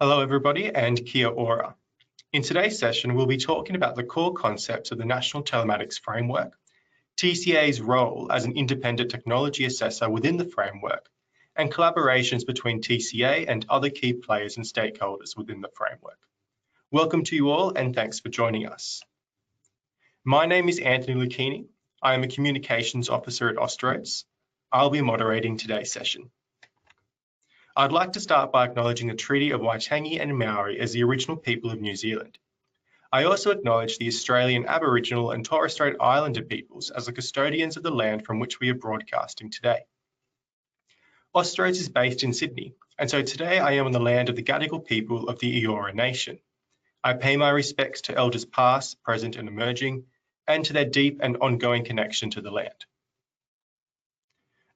Hello everybody and kia ora. In today's session, we'll be talking about the core concepts of the National Telematics Framework, TCA's role as an independent technology assessor within the framework, and collaborations between TCA and other key players and stakeholders within the framework. Welcome to you all and thanks for joining us. My name is Anthony Lucchini. I am a Communications Officer at Austroads. I'll be moderating today's session. I'd like to start by acknowledging the Treaty of Waitangi and Maori as the original people of New Zealand. I also acknowledge the Australian Aboriginal and Torres Strait Islander peoples as the custodians of the land from which we are broadcasting today. Austroads is based in Sydney, and so today I am on the land of the Gadigal people of the Eora Nation. I pay my respects to elders past, present and emerging, and to their deep and ongoing connection to the land.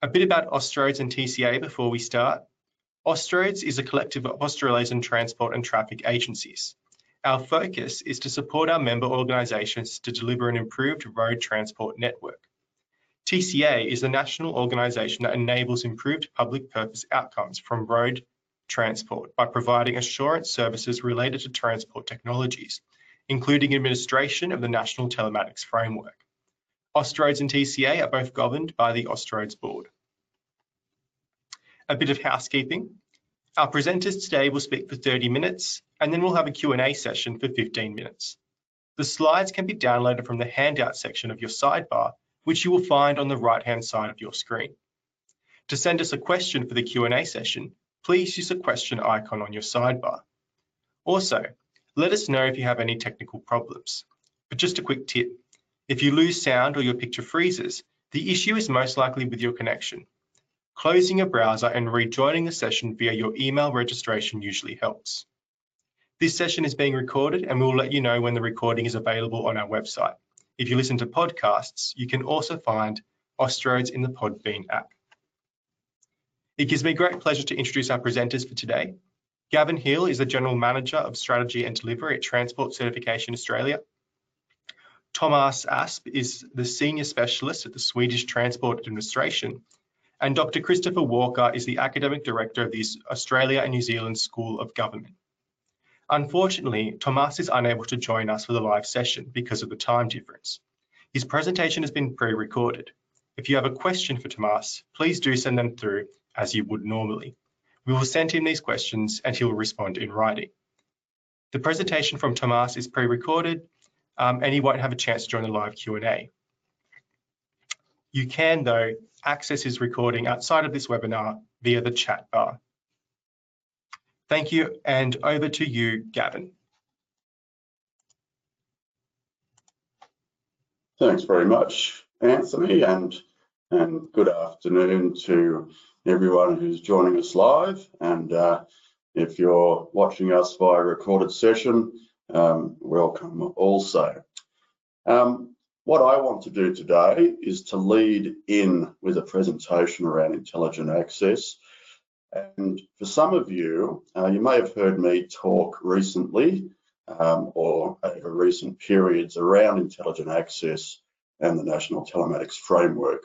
A bit about Austroads and TCA before we start. Austroads is a collective of Australasian transport and traffic agencies. Our focus is to support our member organisations to deliver an improved road transport network. TCA is the national organisation that enables improved public purpose outcomes from road transport by providing assurance services related to transport technologies, including administration of the National Telematics Framework. Austroads and TCA are both governed by the Austroads Board. A bit of housekeeping. Our presenters today will speak for 30 minutes and then we'll have a Q&A session for 15 minutes. The slides can be downloaded from the handout section of your sidebar, which you will find on the right-hand side of your screen. To send us a question for the Q&A session, please use the question icon on your sidebar. Also, let us know if you have any technical problems. But just a quick tip, if you lose sound or your picture freezes, the issue is most likely with your connection. Closing a browser and rejoining the session via your email registration usually helps. This session is being recorded and we'll let you know when the recording is available on our website. If you listen to podcasts, you can also find Austroads in the Podbean app. It gives me great pleasure to introduce our presenters for today. Gavin Hill is the General Manager of Strategy and Delivery at Transport Certification Australia. Thomas Asp is the Senior Specialist at the Swedish Transport Administration. And Dr. Christopher Walker is the Academic Director of the Australia and New Zealand School of Government. Unfortunately, Tomas is unable to join us for the live session because of the time difference. His presentation has been pre-recorded. If you have a question for Tomas, please do send them through as you would normally. We will send him these questions and he will respond in writing. The presentation from Tomas is pre-recorded um, and he won't have a chance to join the live Q&A. You can, though, access his recording outside of this webinar via the chat bar. Thank you, and over to you, Gavin. Thanks very much, Anthony, and, and good afternoon to everyone who's joining us live. And uh, if you're watching us via recorded session, um, welcome also. Um, what I want to do today is to lead in with a presentation around intelligent access and for some of you, uh, you may have heard me talk recently um, or over recent periods around intelligent access and the National Telematics Framework.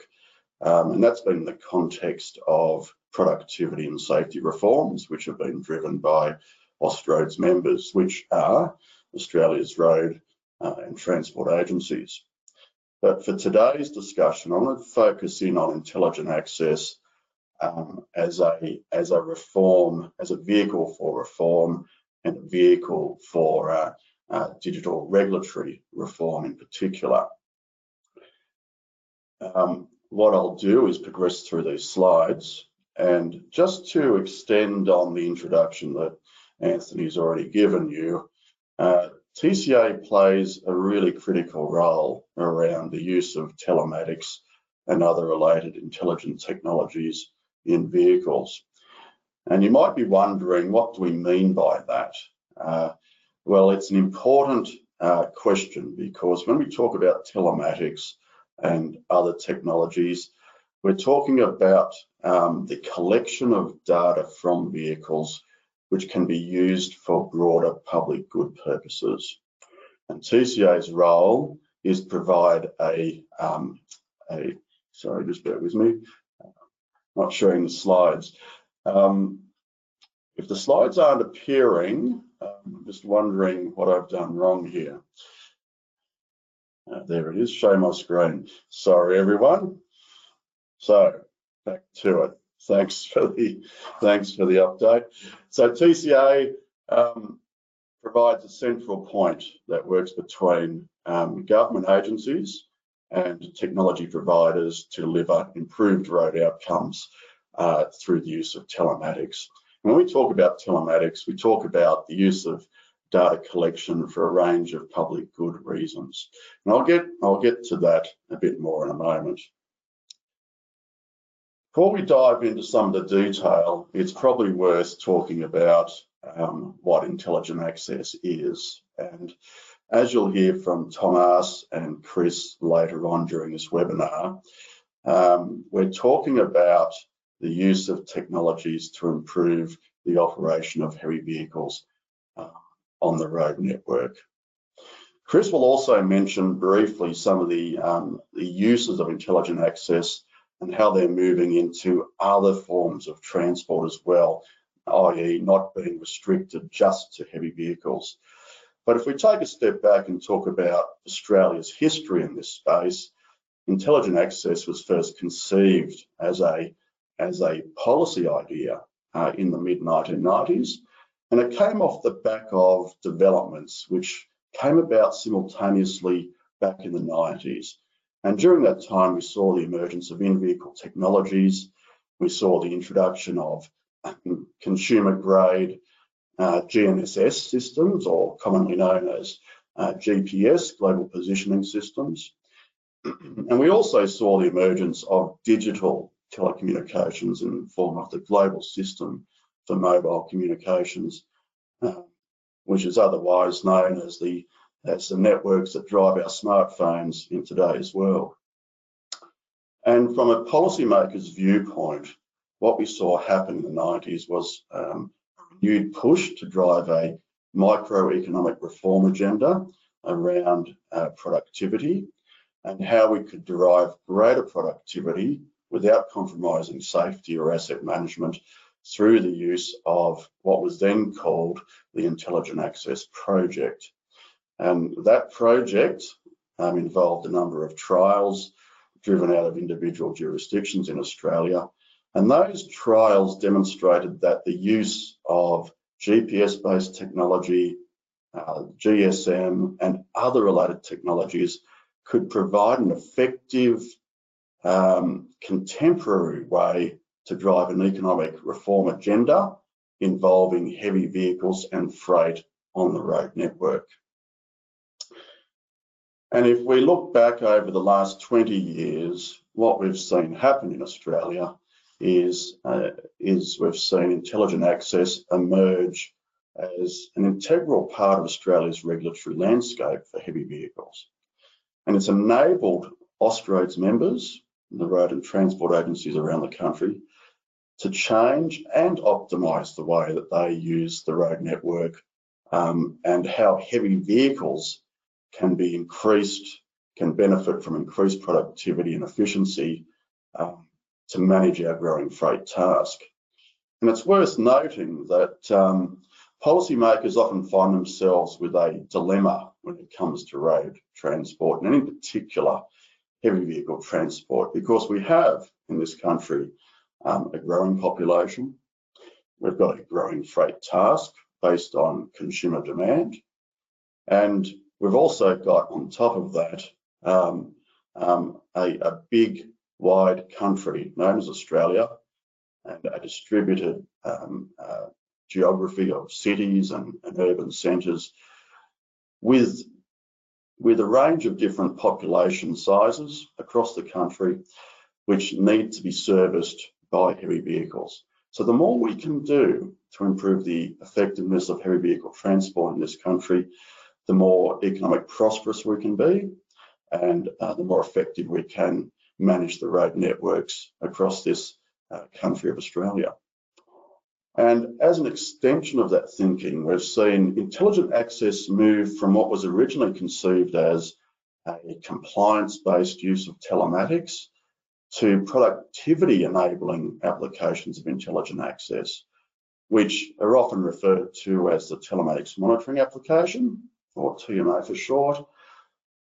Um, and that's been in the context of productivity and safety reforms, which have been driven by Austroads members, which are Australia's road uh, and transport agencies. But for today's discussion, I want to focus in on intelligent access um, as a as a reform, as a vehicle for reform and a vehicle for uh, uh, digital regulatory reform in particular. Um, what I'll do is progress through these slides and just to extend on the introduction that Anthony's already given you, uh, TCA plays a really critical role around the use of telematics and other related intelligent technologies in vehicles. And you might be wondering, what do we mean by that? Uh, well, it's an important uh, question because when we talk about telematics and other technologies, we're talking about um, the collection of data from vehicles which can be used for broader public good purposes. And TCA's role is provide a, um, a sorry, just bear with me, not showing the slides. Um, if the slides aren't appearing, um, I'm just wondering what I've done wrong here. Uh, there it is, show my screen. Sorry, everyone. So back to it. Thanks for the thanks for the update. So TCA um, provides a central point that works between um, government agencies and technology providers to deliver improved road outcomes uh, through the use of telematics. When we talk about telematics, we talk about the use of data collection for a range of public good reasons. And I'll get, I'll get to that a bit more in a moment. Before we dive into some of the detail, it's probably worth talking about um, what intelligent access is. And as you'll hear from Thomas and Chris later on during this webinar, um, we're talking about the use of technologies to improve the operation of heavy vehicles uh, on the road network. Chris will also mention briefly some of the, um, the uses of intelligent access and how they're moving into other forms of transport as well, i.e. not being restricted just to heavy vehicles. But if we take a step back and talk about Australia's history in this space, intelligent access was first conceived as a, as a policy idea uh, in the mid 1990s. And it came off the back of developments which came about simultaneously back in the 90s. And during that time, we saw the emergence of in-vehicle technologies. We saw the introduction of consumer grade uh, GNSS systems, or commonly known as uh, GPS, global positioning systems. and we also saw the emergence of digital telecommunications in the form of the global system for mobile communications, uh, which is otherwise known as the as the networks that drive our smartphones in today's world. And from a policymaker's viewpoint, what we saw happen in the 90s was um, a renewed push to drive a microeconomic reform agenda around uh, productivity and how we could derive greater productivity without compromising safety or asset management through the use of what was then called the Intelligent Access Project. And that project um, involved a number of trials driven out of individual jurisdictions in Australia. And those trials demonstrated that the use of GPS-based technology, uh, GSM, and other related technologies could provide an effective um, contemporary way to drive an economic reform agenda involving heavy vehicles and freight on the road network. And if we look back over the last 20 years, what we've seen happen in Australia is, uh, is we've seen intelligent access emerge as an integral part of Australia's regulatory landscape for heavy vehicles. And it's enabled Austroads members the road and transport agencies around the country to change and optimise the way that they use the road network um, and how heavy vehicles can be increased, can benefit from increased productivity and efficiency um, to manage our growing freight task. And it's worth noting that um, policymakers often find themselves with a dilemma when it comes to road transport, and in particular, heavy vehicle transport because we have in this country um, a growing population. We've got a growing freight task based on consumer demand. And we've also got on top of that um, um, a, a, big wide country known as Australia and a distributed um, uh, geography of cities and, and urban centres with with a range of different population sizes across the country, which need to be serviced by heavy vehicles. So the more we can do to improve the effectiveness of heavy vehicle transport in this country, the more economic prosperous we can be and uh, the more effective we can manage the road networks across this uh, country of Australia. And as an extension of that thinking, we've seen intelligent access move from what was originally conceived as a compliance-based use of telematics to productivity enabling applications of intelligent access. which are often referred to as the telematics monitoring application, or TMA for short,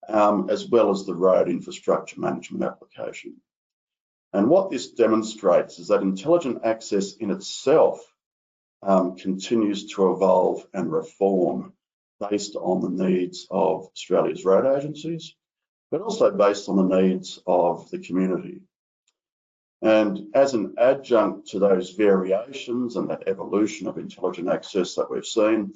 um, as well as the road infrastructure management application. And what this demonstrates is that intelligent access in itself um, continues to evolve and reform based on the needs of Australia's road agencies, but also based on the needs of the community. And as an adjunct to those variations and that evolution of intelligent access that we've seen,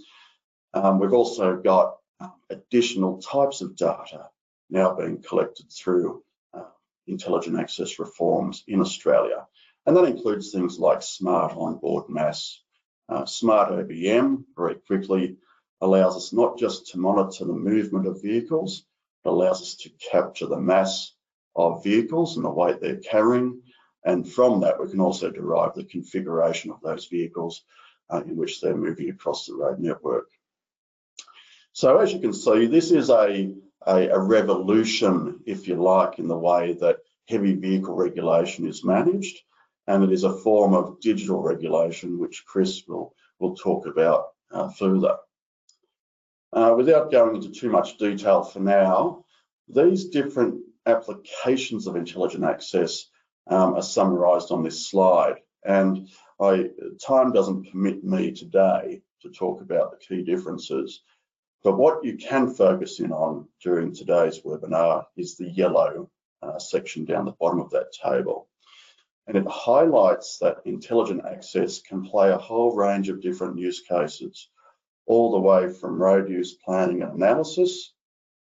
um, we've also got um, additional types of data now being collected through uh, intelligent access reforms in Australia. And that includes things like smart onboard mass. Uh, smart OBM, very quickly, allows us not just to monitor the movement of vehicles, it allows us to capture the mass of vehicles and the weight they're carrying. And from that, we can also derive the configuration of those vehicles uh, in which they're moving across the road network. So as you can see, this is a, a, a revolution, if you like, in the way that heavy vehicle regulation is managed. And it is a form of digital regulation, which Chris will, will talk about uh, further. Uh, without going into too much detail for now, these different applications of intelligent access um, are summarised on this slide. And I, time doesn't permit me today to talk about the key differences. But what you can focus in on during today's webinar is the yellow uh, section down the bottom of that table. And it highlights that intelligent access can play a whole range of different use cases all the way from road use planning and analysis,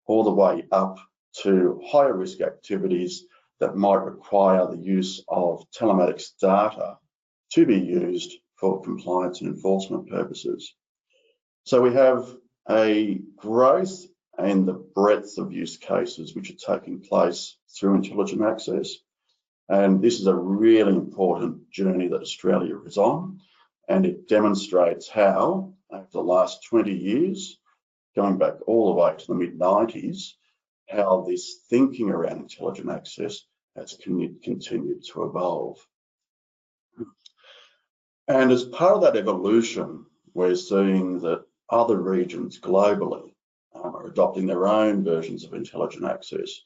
all the way up to higher risk activities that might require the use of telematics data to be used for compliance and enforcement purposes. So we have a growth and the breadth of use cases which are taking place through intelligent access. And this is a really important journey that Australia is on. And it demonstrates how over the last 20 years, going back all the way to the mid 90s, how this thinking around intelligent access has continued to evolve. And as part of that evolution, we're seeing that other regions globally um, are adopting their own versions of intelligent access.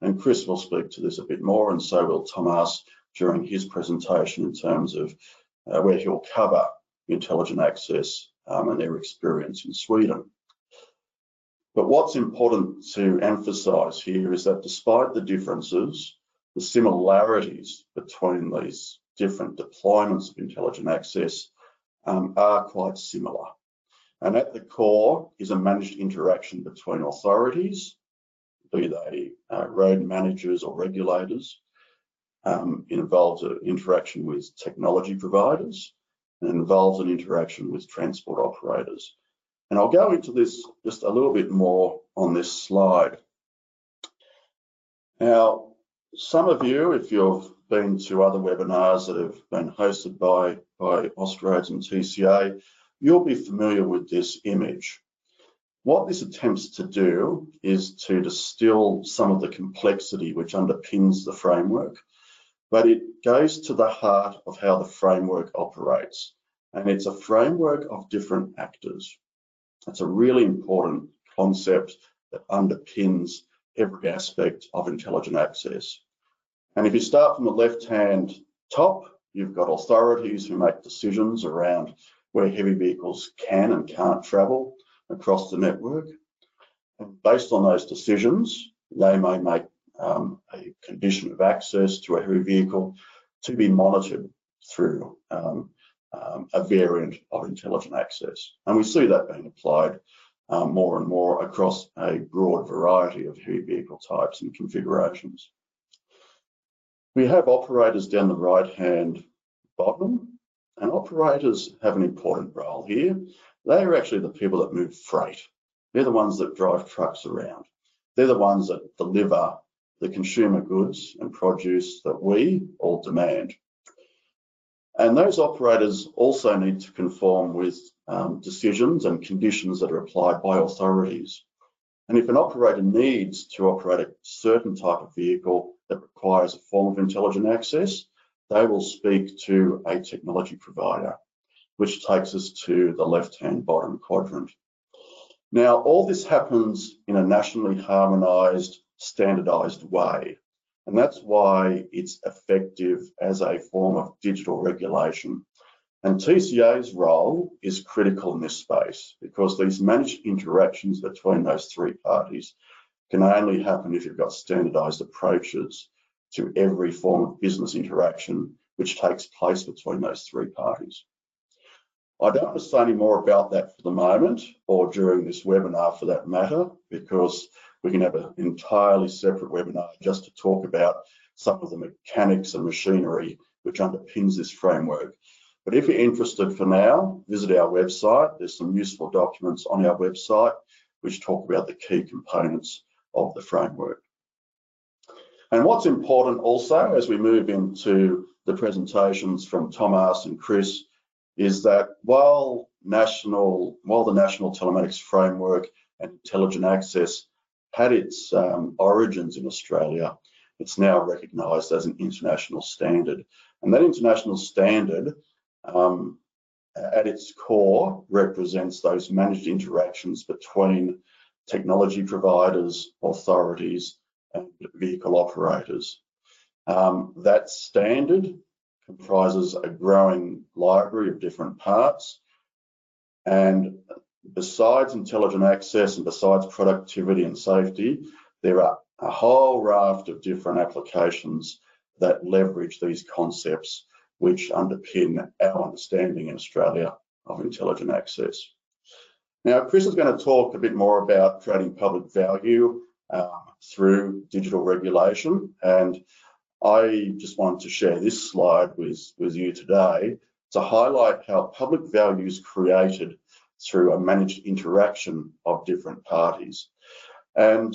And Chris will speak to this a bit more, and so will Thomas during his presentation in terms of uh, where he'll cover intelligent access um, and their experience in Sweden. But what's important to emphasise here is that despite the differences, the similarities between these different deployments of intelligent access um, are quite similar. And at the core is a managed interaction between authorities, be they uh, road managers or regulators. Um, it involves an interaction with technology providers, and involves an interaction with transport operators. And I'll go into this just a little bit more on this slide. Now, some of you, if you've been to other webinars that have been hosted by, by Austroads and TCA, you'll be familiar with this image. What this attempts to do is to distill some of the complexity which underpins the framework but it goes to the heart of how the framework operates. And it's a framework of different actors. That's a really important concept that underpins every aspect of intelligent access. And if you start from the left-hand top, you've got authorities who make decisions around where heavy vehicles can and can't travel across the network. And based on those decisions, they may make um, a condition of access to a heavy vehicle to be monitored through um, um, a variant of intelligent access. And we see that being applied um, more and more across a broad variety of heavy vehicle types and configurations. We have operators down the right-hand bottom, and operators have an important role here. They are actually the people that move freight. They're the ones that drive trucks around. They're the ones that deliver the consumer goods and produce that we all demand. And those operators also need to conform with um, decisions and conditions that are applied by authorities. And if an operator needs to operate a certain type of vehicle that requires a form of intelligent access, they will speak to a technology provider, which takes us to the left-hand bottom quadrant. Now, all this happens in a nationally harmonised, standardised way. And that's why it's effective as a form of digital regulation. And TCA's role is critical in this space because these managed interactions between those three parties can only happen if you've got standardized approaches to every form of business interaction which takes place between those three parties. I don't want to say any more about that for the moment or during this webinar for that matter, because we can have an entirely separate webinar just to talk about some of the mechanics and machinery which underpins this framework. But if you're interested for now, visit our website. There's some useful documents on our website which talk about the key components of the framework. And what's important also as we move into the presentations from Thomas and Chris is that while national, while the National Telematics Framework and Intelligent Access had its um, origins in Australia, it's now recognised as an international standard. And that international standard, um, at its core, represents those managed interactions between technology providers, authorities, and vehicle operators. Um, that standard comprises a growing library of different parts. And besides intelligent access and besides productivity and safety, there are a whole raft of different applications that leverage these concepts which underpin our understanding in Australia of intelligent access. Now, Chris is going to talk a bit more about creating public value um, through digital regulation. And I just wanted to share this slide with, with you today to highlight how public value is created through a managed interaction of different parties. And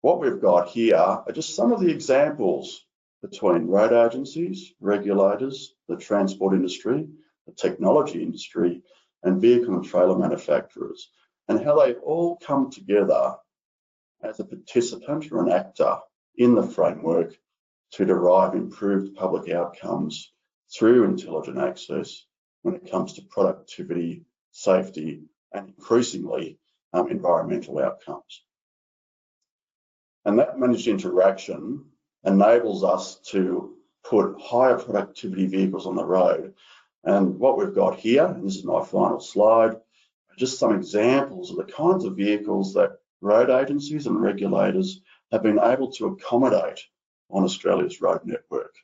what we've got here are just some of the examples between road agencies, regulators, the transport industry, the technology industry, and vehicle and trailer manufacturers, and how they all come together as a participant or an actor in the framework to derive improved public outcomes through intelligent access when it comes to productivity, safety, and increasingly um, environmental outcomes. And that managed interaction enables us to put higher productivity vehicles on the road. And what we've got here, and this is my final slide, just some examples of the kinds of vehicles that road agencies and regulators have been able to accommodate on Australia's road network,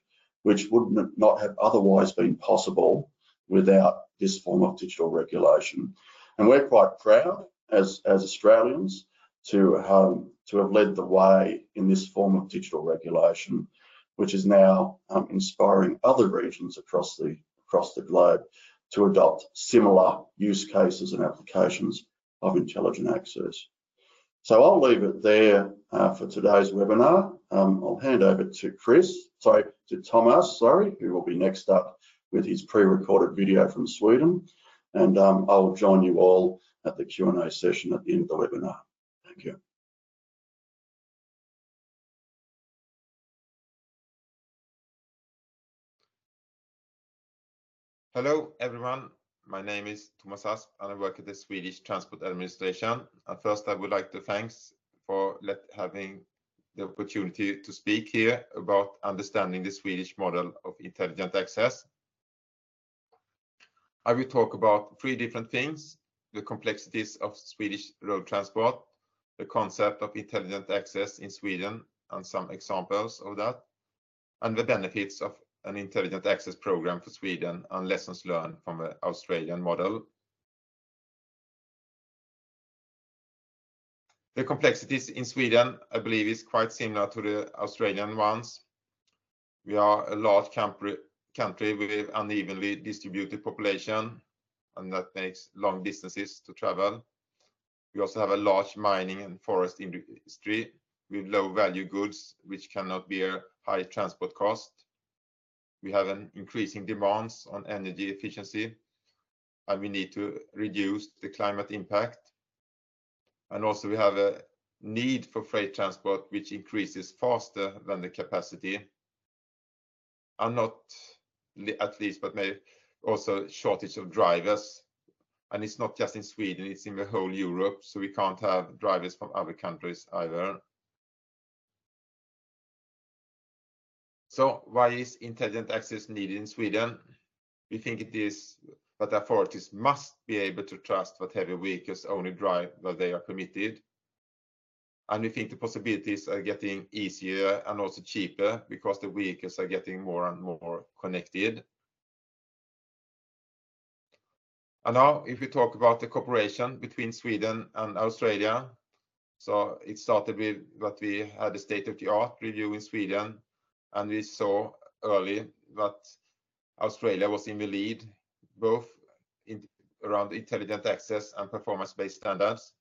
which would not have otherwise been possible without this form of digital regulation. And we're quite proud as, as Australians to, um, to have led the way in this form of digital regulation, which is now um, inspiring other regions across the, across the globe to adopt similar use cases and applications of intelligent access. So I'll leave it there uh, for today's webinar. Um, I'll hand over to Chris, sorry, to Thomas, sorry, who will be next up with his pre-recorded video from Sweden. And um, I will join you all at the Q&A session at the end of the webinar. Thank you. Hello, everyone. My name is Thomas Asp, and I work at the Swedish Transport Administration. And first, I would like to thanks for let, having the opportunity to speak here about understanding the Swedish model of intelligent access. I will talk about three different things, the complexities of Swedish road transport, the concept of intelligent access in Sweden, and some examples of that, and the benefits of an intelligent access program for Sweden and lessons learned from the Australian model. The complexities in Sweden, I believe, is quite similar to the Australian ones. We are a large country, country with unevenly distributed population, and that makes long distances to travel. We also have a large mining and forest industry with low value goods, which cannot bear high transport cost. We have an increasing demands on energy efficiency, and we need to reduce the climate impact. And also we have a need for freight transport, which increases faster than the capacity. And not at least, but maybe also shortage of drivers. And it's not just in Sweden, it's in the whole Europe, so we can't have drivers from other countries either. Why is intelligent access needed in Sweden? We think it is that authorities must be able to trust that heavy vehicles only drive where they are permitted. And we think the possibilities are getting easier and also cheaper because the vehicles are getting more and more connected. And now, if we talk about the cooperation between Sweden and Australia, so it started with that we had a state-of-the-art review in Sweden, and we saw early that Australia was in the lead, both in, around intelligent access and performance-based standards.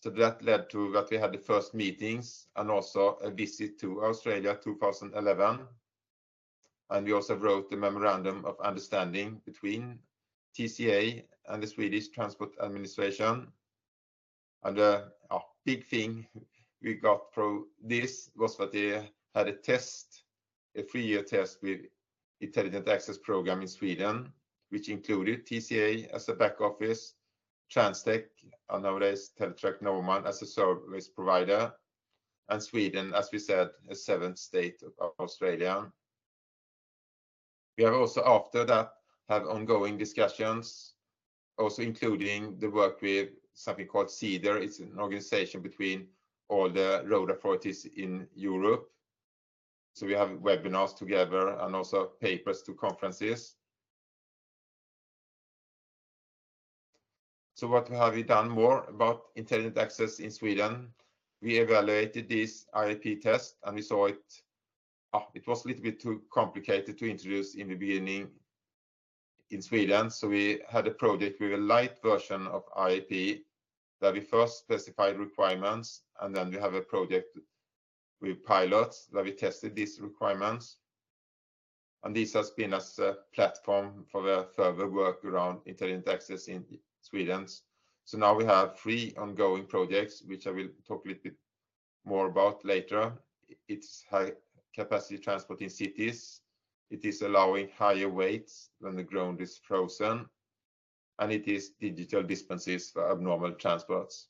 So that led to that we had the first meetings and also a visit to Australia 2011. And we also wrote the memorandum of understanding between TCA and the Swedish Transport Administration. And the uh, big thing we got through this was that they had a test, a three-year test with Intelligent Access Program in Sweden, which included TCA as a back office, Transtech, and nowadays Teletrac Navman as a service provider, and Sweden, as we said, a seventh state of Australia. We have also after that have ongoing discussions, also including the work with something called CEDR. It's an organization between all the road authorities in Europe. So we have webinars together and also papers to conferences. So what have we done more about intelligent access in Sweden? We evaluated this IAP test and we saw it, oh, it was a little bit too complicated to introduce in the beginning in Sweden. So we had a project with a light version of IAP that we first specified requirements and then we have a project with pilots that we tested these requirements. And this has been as a platform for the further work around intelligent access in Sweden. So now we have three ongoing projects, which I will talk a little bit more about later. It's high capacity transport in cities. It is allowing higher weights when the ground is frozen. And it is digital dispenses for abnormal transports.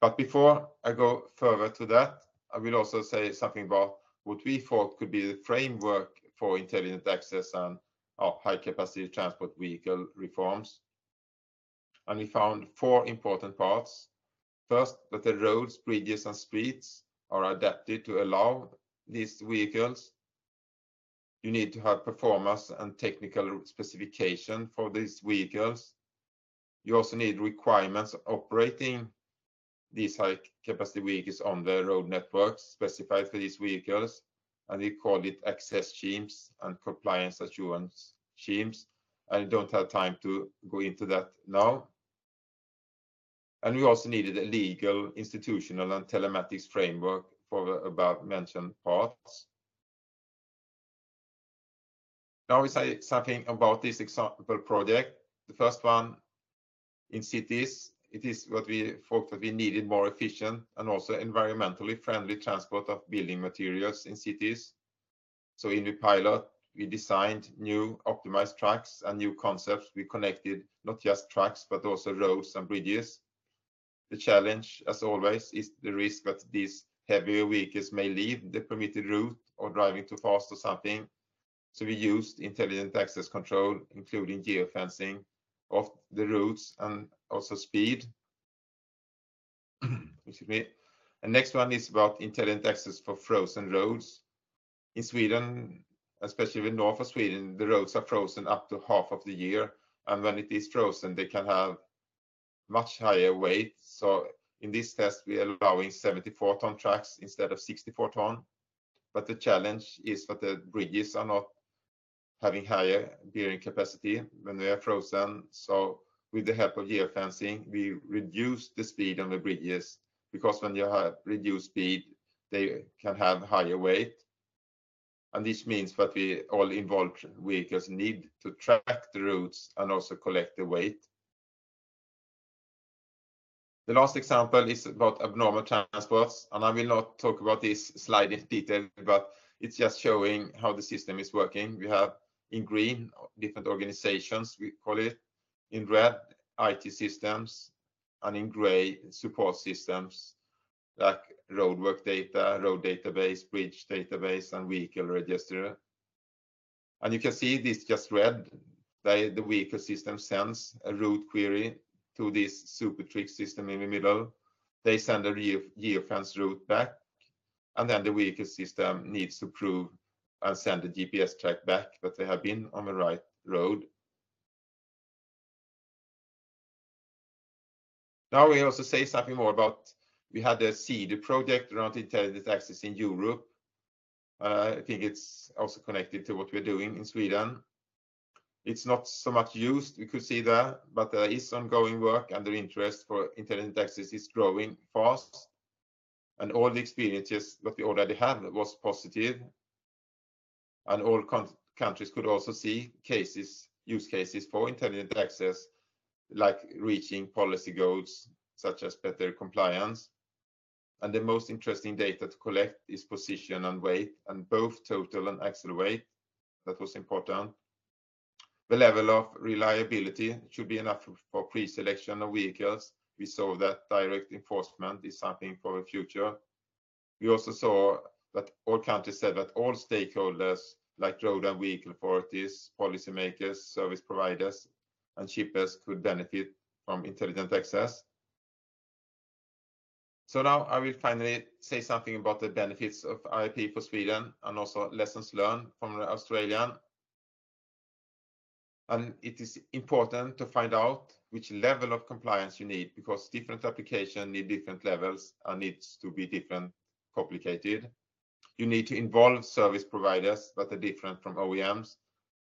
But before I go further to that, I will also say something about what we thought could be the framework for intelligent access and oh, high capacity transport vehicle reforms. And we found four important parts. First, that the roads, bridges, and streets are adapted to allow these vehicles. You need to have performance and technical specification for these vehicles. You also need requirements operating these high capacity vehicles on the road networks specified for these vehicles. And we call it access schemes and compliance assurance schemes. I don't have time to go into that now. And we also needed a legal, institutional, and telematics framework for the above mentioned parts. Now we say something about this example project. The first one in cities, it is what we thought that we needed more efficient and also environmentally friendly transport of building materials in cities. So in the pilot, we designed new optimized tracks and new concepts. We connected not just tracks, but also roads and bridges. The challenge, as always, is the risk that these heavier vehicles may leave the permitted route or driving too fast or something. So we used intelligent access control, including geofencing of the routes and also speed. Excuse me. And next one is about intelligent access for frozen roads. In Sweden, especially in north of Sweden, the roads are frozen up to half of the year. And when it is frozen, they can have much higher weight. So in this test, we are allowing 74 ton tracks instead of 64 ton. But the challenge is that the bridges are not having higher bearing capacity when they are frozen. So with the help of geofencing, we reduce the speed on the bridges because when you have reduced speed, they can have higher weight. And this means that we all involved vehicles need to track the routes and also collect the weight. The last example is about abnormal transports, and I will not talk about this slide in detail, but it's just showing how the system is working. We have in green, different organizations, we call it. In red, IT systems, and in gray, support systems like roadwork data, road database, bridge database, and vehicle register. And you can see this just red, the, the vehicle system sends a route query to this SuperTrix system in the middle. They send a geofence route back, and then the vehicle system needs to prove and send the GPS track back that they have been on the right road. Now we also say something more about, we had a CEDR project around intelligent access in Europe. Uh, I think it's also connected to what we're doing in Sweden. It's not so much used, we could see that, but there is ongoing work and the interest for intelligent access is growing fast. And all the experiences that we already have was positive. And all countries could also see cases, use cases for intelligent access, like reaching policy goals such as better compliance. And the most interesting data to collect is position and weight, and both total and axle weight. That was important. The level of reliability should be enough for pre-selection of vehicles. We saw that direct enforcement is something for the future. We also saw that all countries said that all stakeholders, like road and vehicle authorities, policymakers, service providers, and shippers could benefit from intelligent access. So now I will finally say something about the benefits of IAP for Sweden and also lessons learned from the Australian and it is important to find out which level of compliance you need because different applications need different levels and needs to be different complicated. You need to involve service providers that are different from OEMs.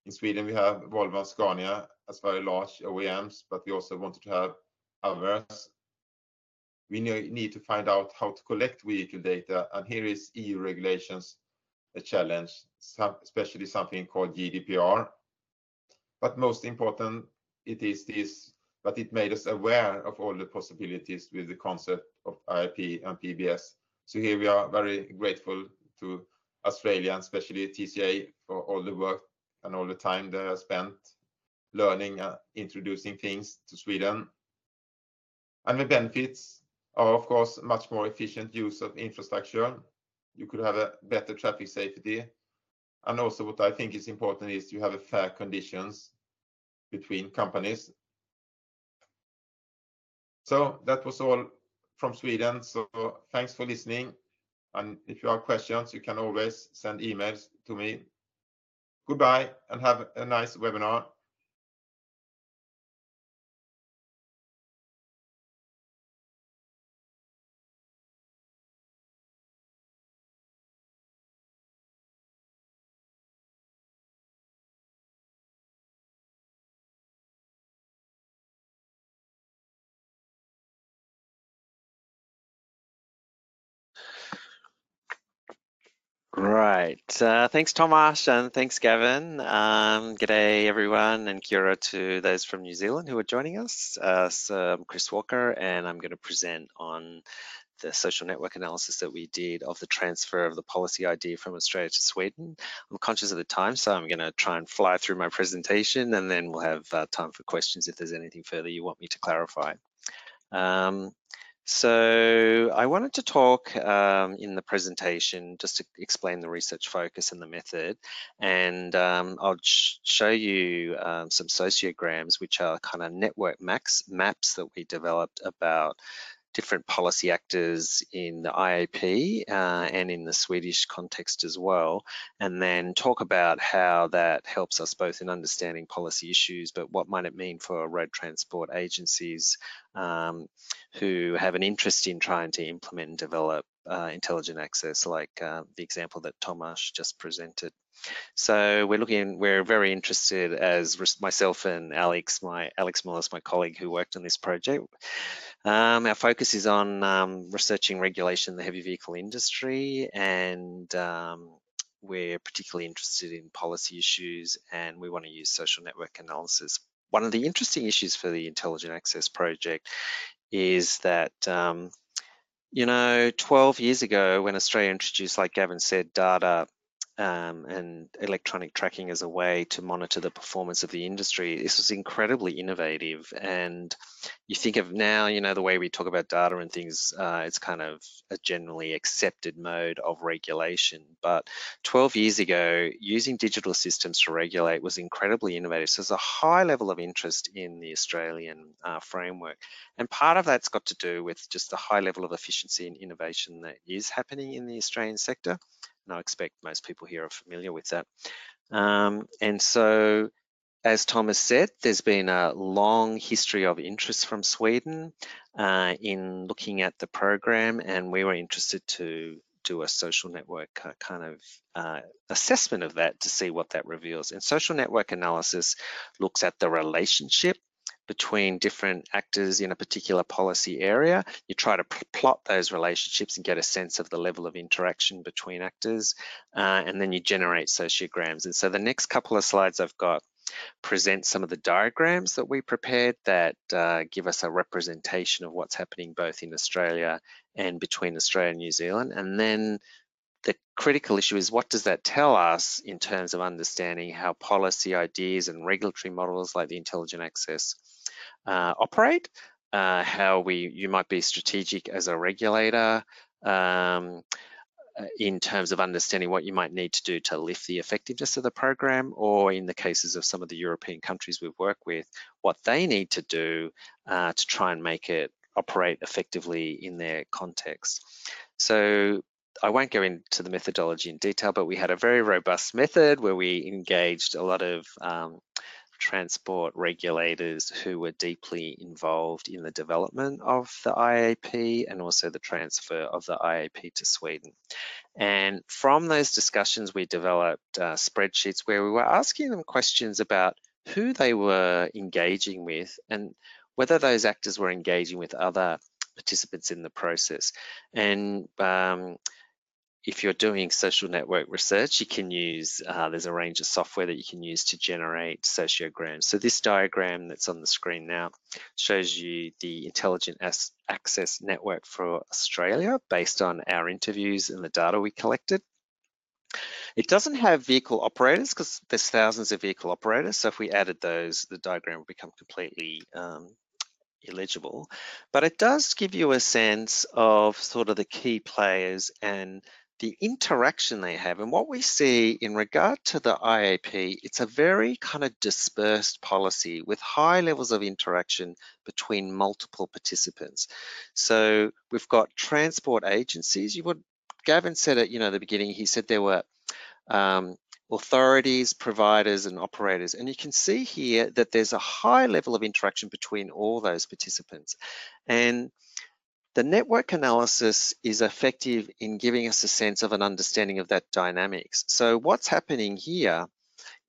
In Sweden, we have Volvo and Scania as very large OEMs, but we also wanted to have others. We need to find out how to collect vehicle data, and here is EU regulations a challenge, especially something called GDPR, but most important, it is this, but it made us aware of all the possibilities with the concept of IAP and PBS. So here we are very grateful to Australia, and especially TCA, for all the work and all the time they have spent learning and introducing things to Sweden. And the benefits are, of course, much more efficient use of infrastructure. You could have a better traffic safety and also what I think is important is you have a fair conditions between companies. So that was all from Sweden. So thanks for listening. And if you have questions, you can always send emails to me. Goodbye and have a nice webinar. Right. Uh, thanks, Tomas, and thanks, Gavin. Um, g'day, everyone, and kia to those from New Zealand who are joining us. Uh, so I'm Chris Walker, and I'm going to present on the social network analysis that we did of the transfer of the policy ID from Australia to Sweden. I'm conscious of the time, so I'm going to try and fly through my presentation, and then we'll have uh, time for questions if there's anything further you want me to clarify. Um, so I wanted to talk um, in the presentation just to explain the research focus and the method. And um, I'll sh show you um, some sociograms, which are kind of network maps, maps that we developed about different policy actors in the IAP uh, and in the Swedish context as well, and then talk about how that helps us both in understanding policy issues, but what might it mean for road transport agencies um, who have an interest in trying to implement and develop uh, intelligent access, like uh, the example that Tomas just presented. So we're looking, we're very interested as myself and Alex, my Alex Millis, my colleague who worked on this project. Um, our focus is on um, researching regulation in the heavy vehicle industry and um, we're particularly interested in policy issues and we want to use social network analysis. One of the interesting issues for the Intelligent Access Project is that um, you know, 12 years ago when Australia introduced, like Gavin said, data um, and electronic tracking as a way to monitor the performance of the industry. This was incredibly innovative. And you think of now, you know, the way we talk about data and things, uh, it's kind of a generally accepted mode of regulation. But 12 years ago, using digital systems to regulate was incredibly innovative. So there's a high level of interest in the Australian uh, framework. And part of that's got to do with just the high level of efficiency and innovation that is happening in the Australian sector and I expect most people here are familiar with that. Um, and so, as Thomas said, there's been a long history of interest from Sweden uh, in looking at the program, and we were interested to do a social network kind of uh, assessment of that to see what that reveals. And social network analysis looks at the relationship between different actors in a particular policy area. You try to plot those relationships and get a sense of the level of interaction between actors, uh, and then you generate sociograms. And so the next couple of slides I've got present some of the diagrams that we prepared that uh, give us a representation of what's happening both in Australia and between Australia and New Zealand. And then the critical issue is what does that tell us in terms of understanding how policy ideas and regulatory models like the intelligent access uh, operate, uh, how we you might be strategic as a regulator um, uh, in terms of understanding what you might need to do to lift the effectiveness of the program, or in the cases of some of the European countries we've worked with, what they need to do uh, to try and make it operate effectively in their context. So I won't go into the methodology in detail, but we had a very robust method where we engaged a lot of um, transport regulators who were deeply involved in the development of the IAP and also the transfer of the IAP to Sweden. And from those discussions, we developed uh, spreadsheets where we were asking them questions about who they were engaging with and whether those actors were engaging with other participants in the process. And um, if you're doing social network research, you can use, uh, there's a range of software that you can use to generate sociograms. So this diagram that's on the screen now shows you the intelligent access network for Australia based on our interviews and the data we collected. It doesn't have vehicle operators because there's thousands of vehicle operators. So if we added those, the diagram would become completely um, illegible. But it does give you a sense of sort of the key players and the interaction they have. And what we see in regard to the IAP, it's a very kind of dispersed policy with high levels of interaction between multiple participants. So we've got transport agencies. You would, Gavin said at you know the beginning, he said there were um, authorities, providers, and operators. And you can see here that there's a high level of interaction between all those participants. And the network analysis is effective in giving us a sense of an understanding of that dynamics. So what's happening here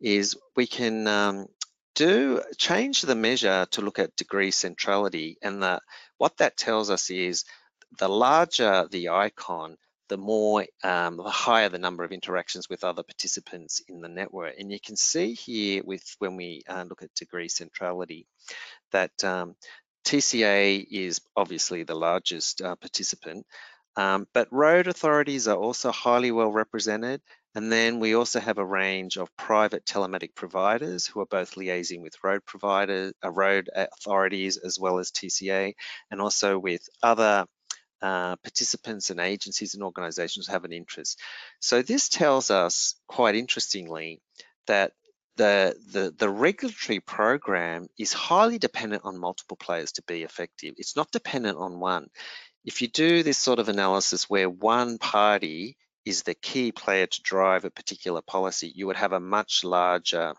is we can um, do change the measure to look at degree centrality and the, what that tells us is the larger the icon, the more, um, the higher the number of interactions with other participants in the network. And you can see here with when we uh, look at degree centrality that um, TCA is obviously the largest uh, participant, um, but road authorities are also highly well represented. And then we also have a range of private telematic providers who are both liaising with road providers, uh, road authorities, as well as TCA, and also with other uh, participants and agencies and organizations have an interest. So this tells us, quite interestingly, that the, the, the regulatory program is highly dependent on multiple players to be effective. It's not dependent on one. If you do this sort of analysis where one party is the key player to drive a particular policy, you would have a much larger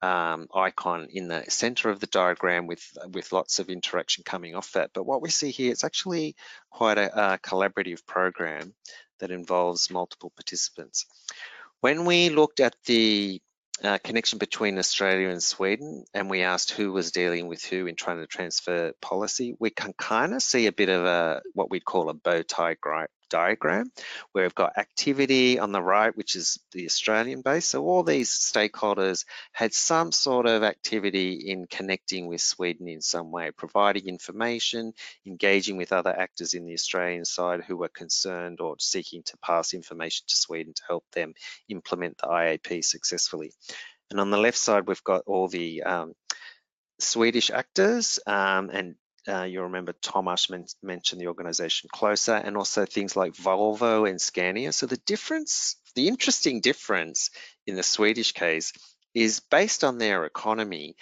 um, icon in the center of the diagram with, with lots of interaction coming off that. But what we see here, it's actually quite a, a collaborative program that involves multiple participants. When we looked at the uh, connection between Australia and Sweden, and we asked who was dealing with who in trying to transfer policy, we can kind of see a bit of a what we'd call a bow tie diagram where we've got activity on the right, which is the Australian base. So all these stakeholders had some sort of activity in connecting with Sweden in some way, providing information, engaging with other actors in the Australian side who were concerned or seeking to pass information to Sweden to help them implement the IAP successfully. And on the left side, we've got all the um, Swedish actors um, and uh, you remember Tomas men mentioned the organization Closer and also things like Volvo and Scania. So the difference, the interesting difference in the Swedish case is based on their economy.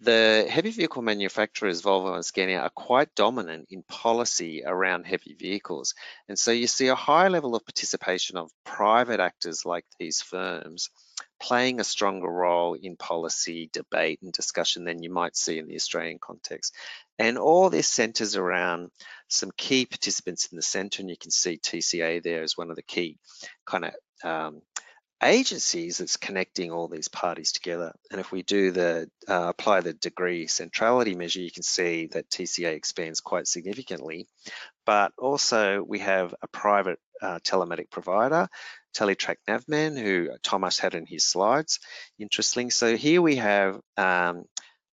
The heavy vehicle manufacturers, Volvo and Scania, are quite dominant in policy around heavy vehicles. And so you see a high level of participation of private actors like these firms playing a stronger role in policy debate and discussion than you might see in the Australian context. And all this centers around some key participants in the center, and you can see TCA there as one of the key kind of um, agencies that's connecting all these parties together. And if we do the uh, apply the degree centrality measure, you can see that TCA expands quite significantly. But also we have a private uh, telematic provider, Teletrac Navman, who Thomas had in his slides. Interesting. So here we have um,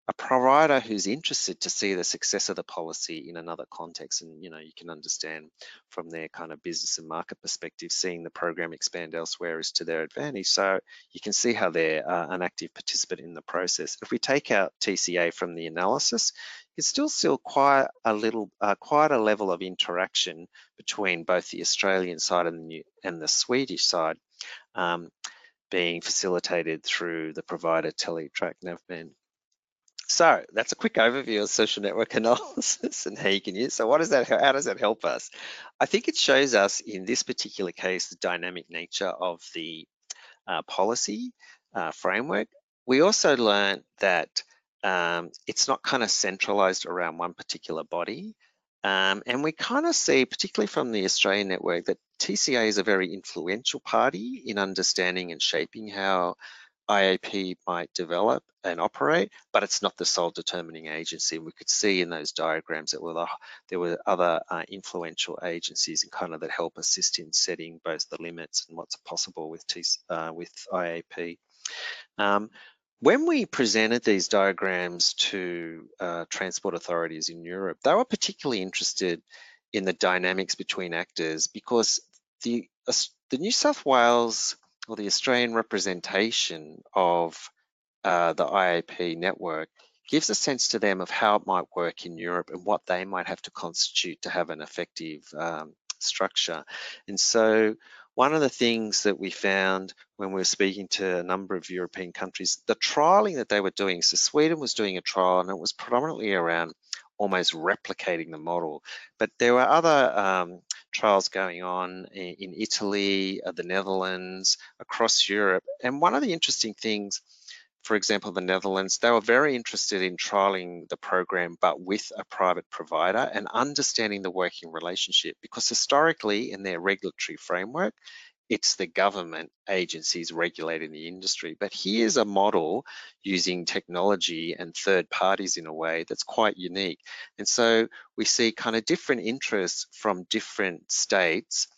a provider who's interested to see the success of the policy in another context and you know you can understand from their kind of business and market perspective seeing the program expand elsewhere is to their advantage so you can see how they're uh, an active participant in the process if we take out TCA from the analysis it's still still quite a little uh, quite a level of interaction between both the Australian side and the, new, and the Swedish side um, being facilitated through the provider Teletrac Navman. So that's a quick overview of social network analysis and how you can use. So what does that, how does that help us? I think it shows us in this particular case, the dynamic nature of the uh, policy uh, framework. We also learned that um, it's not kind of centralized around one particular body. Um, and we kind of see, particularly from the Australian network, that TCA is a very influential party in understanding and shaping how IAP might develop and operate, but it's not the sole determining agency. We could see in those diagrams that were the, there were other uh, influential agencies and kind of that help assist in setting both the limits and what's possible with, T, uh, with IAP. Um, when we presented these diagrams to uh, transport authorities in Europe, they were particularly interested in the dynamics between actors because the, the New South Wales or the Australian representation of uh, the IAP network gives a sense to them of how it might work in Europe and what they might have to constitute to have an effective um, structure. And so one of the things that we found when we were speaking to a number of European countries, the trialing that they were doing, so Sweden was doing a trial and it was predominantly around almost replicating the model. But there were other um, trials going on in, Italy, uh, the Netherlands, across Europe. And one of the interesting things, for example, the Netherlands, they were very interested in trialing the program, but with a private provider and understanding the working relationship because historically in their regulatory framework, it's the government agencies regulating the industry. But here's a model using technology and third parties in a way that's quite unique. And so we see kind of different interests from different states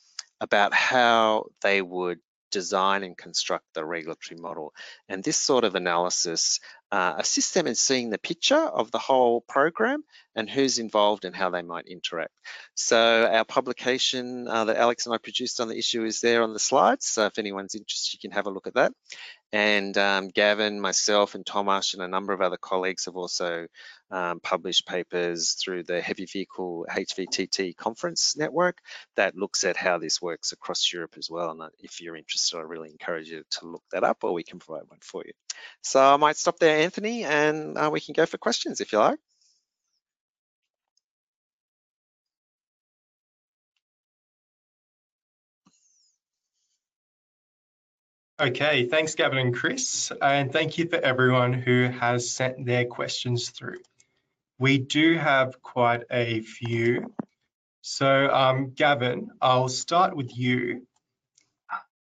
about how they would design and construct the regulatory model. And this sort of analysis uh, assists them in seeing the picture of the whole program and who's involved and how they might interact. So our publication uh, that Alex and I produced on the issue is there on the slides. So if anyone's interested, you can have a look at that. And um, Gavin, myself, and Tomas, and a number of other colleagues have also um, published papers through the Heavy Vehicle HVTT Conference Network that looks at how this works across Europe as well. And if you're interested, I really encourage you to look that up, or we can provide one for you. So I might stop there, Anthony, and uh, we can go for questions if you like. Okay, thanks Gavin and Chris, and thank you for everyone who has sent their questions through. We do have quite a few. So um, Gavin, I'll start with you.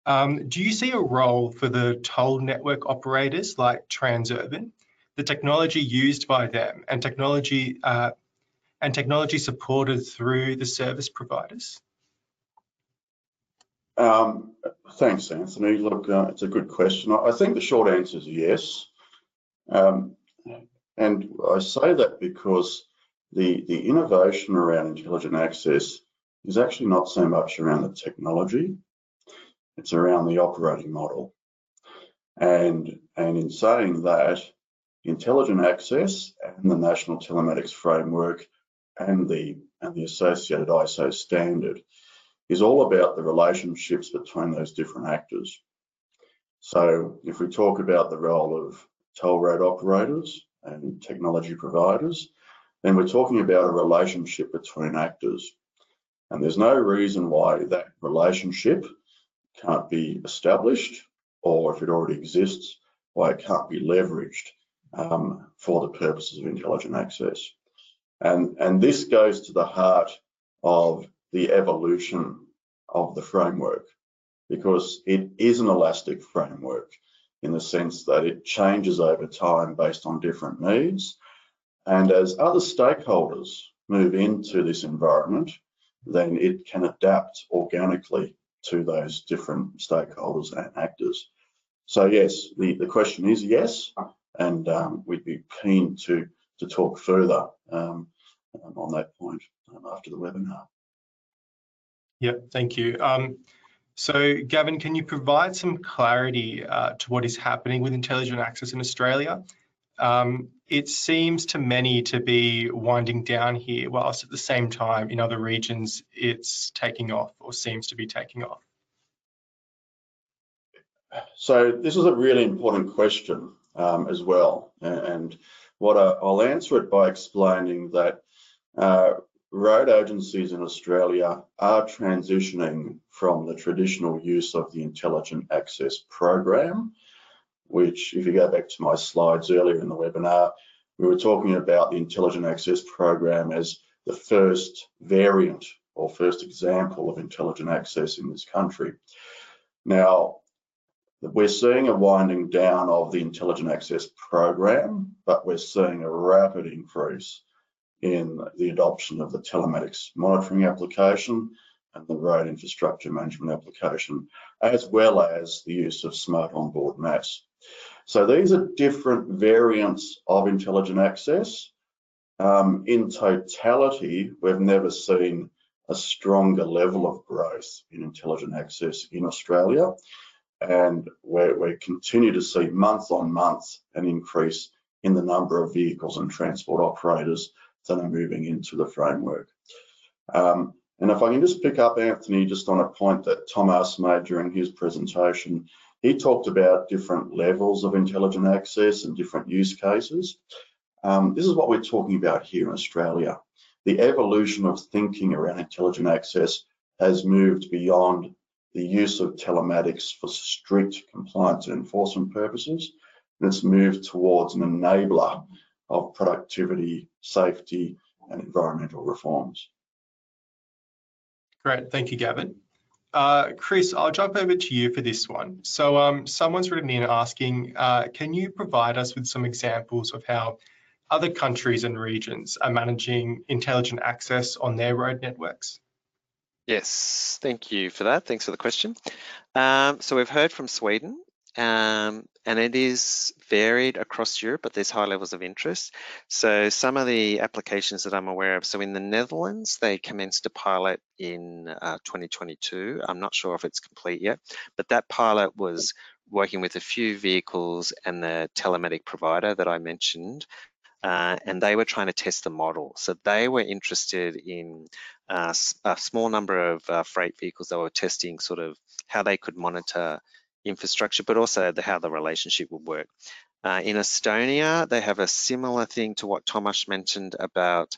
Um, do you see a role for the toll network operators like Transurban, the technology used by them and technology uh, and technology supported through the service providers? Um, thanks, Anthony. Look, uh, it's a good question. I think the short answer is yes. Um, and I say that because the, the innovation around intelligent access is actually not so much around the technology, it's around the operating model. And, and in saying that, intelligent access and the National Telematics Framework and the, and the associated ISO standard is all about the relationships between those different actors. So if we talk about the role of toll road operators and technology providers, then we're talking about a relationship between actors. And there's no reason why that relationship can't be established, or if it already exists, why it can't be leveraged um, for the purposes of intelligent access. And, and this goes to the heart of the evolution of the framework because it is an elastic framework in the sense that it changes over time based on different needs. And as other stakeholders move into this environment, then it can adapt organically to those different stakeholders and actors. So yes, the, the question is yes, and um, we'd be keen to, to talk further um, on that point um, after the webinar. Yeah, thank you. Um, so, Gavin, can you provide some clarity uh, to what is happening with intelligent access in Australia? Um, it seems to many to be winding down here, whilst at the same time in other regions it's taking off or seems to be taking off. So this is a really important question um, as well, and what I, will answer it by explaining that uh, road agencies in Australia are transitioning from the traditional use of the Intelligent Access Program, which if you go back to my slides earlier in the webinar, we were talking about the Intelligent Access Program as the first variant or first example of intelligent access in this country. Now, we're seeing a winding down of the Intelligent Access Program, but we're seeing a rapid increase in the adoption of the telematics monitoring application and the road infrastructure management application, as well as the use of smart onboard maps. So these are different variants of intelligent access. Um, in totality, we've never seen a stronger level of growth in intelligent access in Australia. And we we continue to see month on month an increase in the number of vehicles and transport operators that are moving into the framework. Um, and if I can just pick up Anthony just on a point that Thomas made during his presentation, he talked about different levels of intelligent access and different use cases. Um, this is what we're talking about here in Australia. The evolution of thinking around intelligent access has moved beyond the use of telematics for strict compliance and enforcement purposes, and it's moved towards an enabler of productivity, safety, and environmental reforms. Great, thank you, Gavin. Uh, Chris, I'll jump over to you for this one. So um, someone's written in asking, uh, can you provide us with some examples of how other countries and regions are managing intelligent access on their road networks? Yes, thank you for that. Thanks for the question. Um, so we've heard from Sweden um, and it is varied across Europe, but there's high levels of interest. So some of the applications that I'm aware of, so in the Netherlands, they commenced a pilot in uh, 2022. I'm not sure if it's complete yet, but that pilot was working with a few vehicles and the telematic provider that I mentioned, uh, and they were trying to test the model. So they were interested in uh, a small number of uh, freight vehicles. They were testing sort of how they could monitor infrastructure, but also the, how the relationship would work. Uh, in Estonia, they have a similar thing to what Thomas mentioned about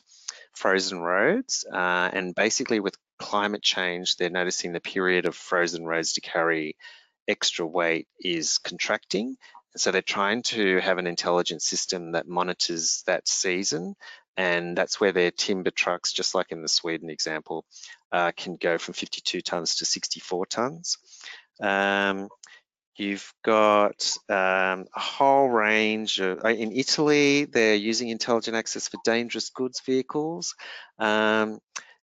frozen roads. Uh, and basically with climate change, they're noticing the period of frozen roads to carry extra weight is contracting. So they're trying to have an intelligent system that monitors that season. And that's where their timber trucks, just like in the Sweden example, uh, can go from 52 tons to 64 tons. Um, You've got um, a whole range of, uh, in Italy, they're using intelligent access for dangerous goods vehicles. Um,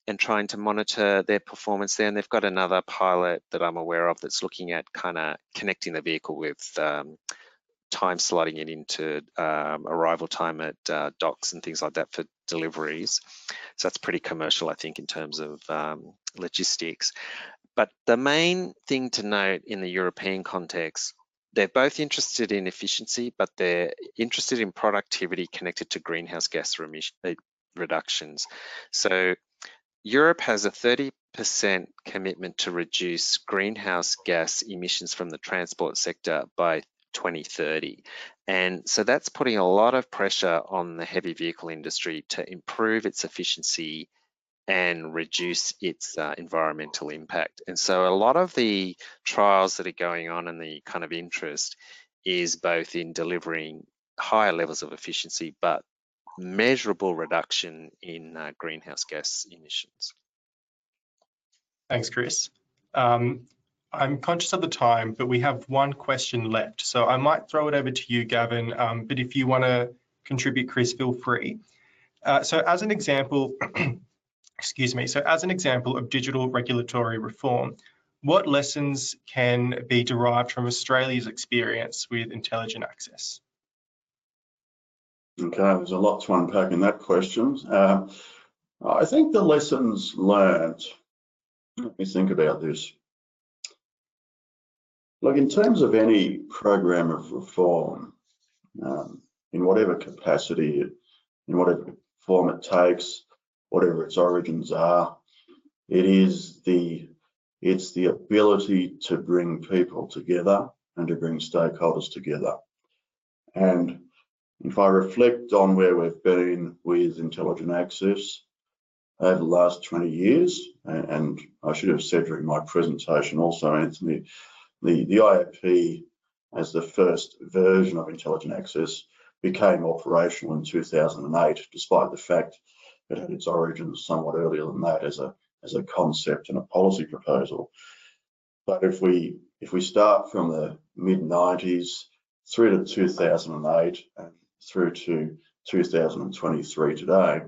and trying to monitor their performance there. And they've got another pilot that I'm aware of that's looking at kind of connecting the vehicle with um, time slotting it into um, arrival time at uh, docks and things like that for deliveries. So that's pretty commercial, I think, in terms of um, logistics. But the main thing to note in the European context, they're both interested in efficiency, but they're interested in productivity connected to greenhouse gas uh, reductions. So Europe has a 30% commitment to reduce greenhouse gas emissions from the transport sector by 2030. And so that's putting a lot of pressure on the heavy vehicle industry to improve its efficiency and reduce its uh, environmental impact. And so a lot of the trials that are going on and the kind of interest is both in delivering higher levels of efficiency, but measurable reduction in uh, greenhouse gas emissions. Thanks, Chris. Um, I'm conscious of the time, but we have one question left. So I might throw it over to you, Gavin, um, but if you want to contribute, Chris, feel free. Uh, so as an example, excuse me, so as an example of digital regulatory reform, what lessons can be derived from Australia's experience with intelligent access? Okay, there's a lot to unpack in that question. Uh, I think the lessons learned, let me think about this. Look, in terms of any program of reform, um, in whatever capacity, in whatever form it takes, whatever its origins are, it is the it's the ability to bring people together and to bring stakeholders together. And if I reflect on where we've been with intelligent access over the last 20 years, and I should have said during my presentation also, Anthony, the, the IAP as the first version of intelligent access became operational in 2008, despite the fact it had its origins somewhat earlier than that as a as a concept and a policy proposal. But if we if we start from the mid 90s through to 2008 and through to 2023 today,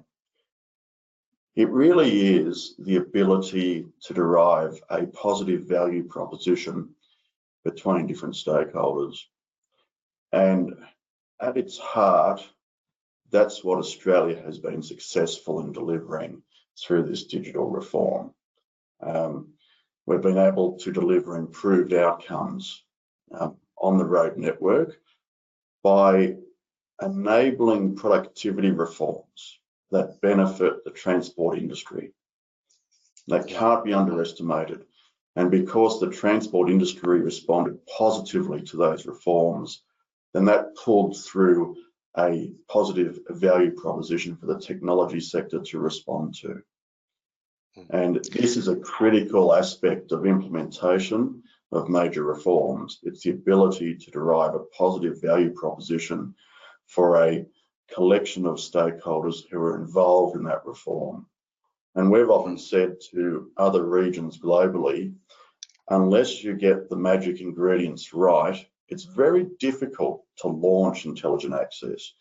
it really is the ability to derive a positive value proposition between different stakeholders. And at its heart, that's what Australia has been successful in delivering through this digital reform. Um, we've been able to deliver improved outcomes um, on the road network by enabling productivity reforms that benefit the transport industry. That can't be underestimated. And because the transport industry responded positively to those reforms, then that pulled through a positive value proposition for the technology sector to respond to. Hmm. And this is a critical aspect of implementation of major reforms. It's the ability to derive a positive value proposition for a collection of stakeholders who are involved in that reform. And we've often said to other regions globally, unless you get the magic ingredients right, it's very difficult to launch intelligent access.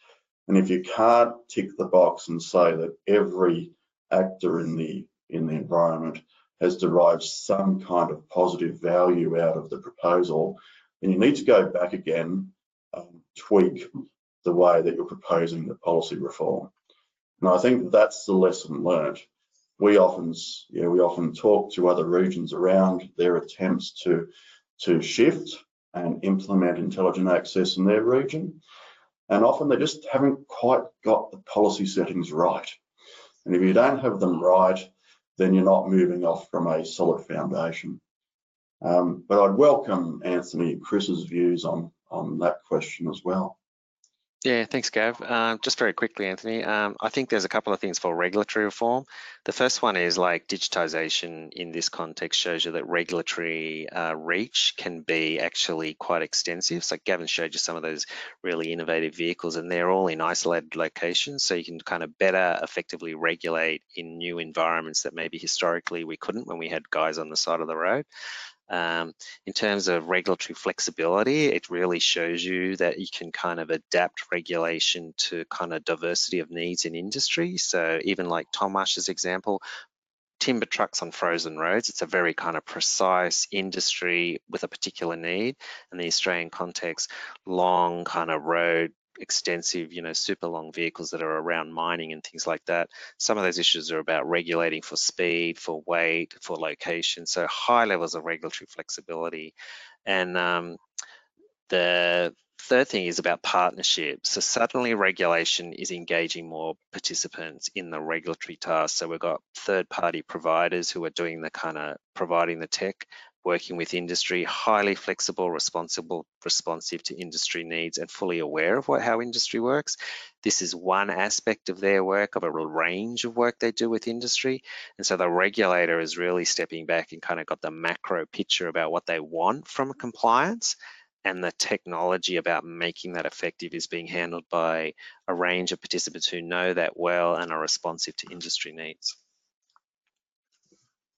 And if you can't tick the box and say that every actor in the in the environment has derived some kind of positive value out of the proposal, then you need to go back again and tweak the way that you're proposing the policy reform. And I think that's the lesson learned we often, know, we often talk to other regions around their attempts to to shift and implement intelligent access in their region. And often they just haven't quite got the policy settings right. And if you don't have them right, then you're not moving off from a solid foundation. Um, but I'd welcome Anthony and Chris's views on, on that question as well. Yeah, thanks, Gav. Um, just very quickly, Anthony, um, I think there's a couple of things for regulatory reform. The first one is like digitization in this context shows you that regulatory uh, reach can be actually quite extensive. So Gavin showed you some of those really innovative vehicles and they're all in isolated locations. So you can kind of better effectively regulate in new environments that maybe historically we couldn't when we had guys on the side of the road. Um, in terms of regulatory flexibility, it really shows you that you can kind of adapt regulation to kind of diversity of needs in industry. So even like Tomash's example, timber trucks on frozen roads. It's a very kind of precise industry with a particular need. In the Australian context, long kind of road extensive, you know, super long vehicles that are around mining and things like that. Some of those issues are about regulating for speed, for weight, for location. So high levels of regulatory flexibility. And um, the third thing is about partnerships. So suddenly regulation is engaging more participants in the regulatory task. So we've got third party providers who are doing the kind of providing the tech, working with industry, highly flexible, responsible, responsive to industry needs and fully aware of what how industry works. This is one aspect of their work, of a range of work they do with industry. And so the regulator is really stepping back and kind of got the macro picture about what they want from compliance and the technology about making that effective is being handled by a range of participants who know that well and are responsive to industry needs.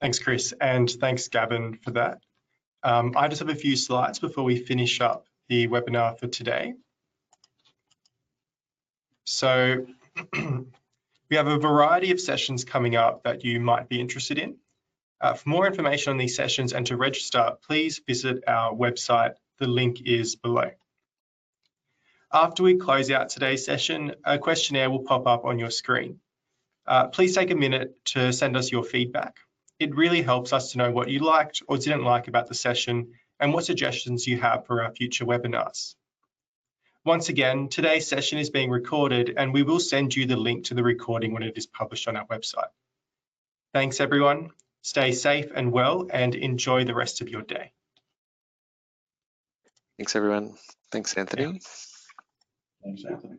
Thanks, Chris, and thanks, Gavin, for that. Um, I just have a few slides before we finish up the webinar for today. So we have a variety of sessions coming up that you might be interested in. Uh, for more information on these sessions and to register, please visit our website. The link is below. After we close out today's session, a questionnaire will pop up on your screen. Uh, please take a minute to send us your feedback. It really helps us to know what you liked or didn't like about the session and what suggestions you have for our future webinars. Once again, today's session is being recorded and we will send you the link to the recording when it is published on our website. Thanks everyone, stay safe and well and enjoy the rest of your day. Thanks everyone. Thanks Anthony. Thanks, Anthony.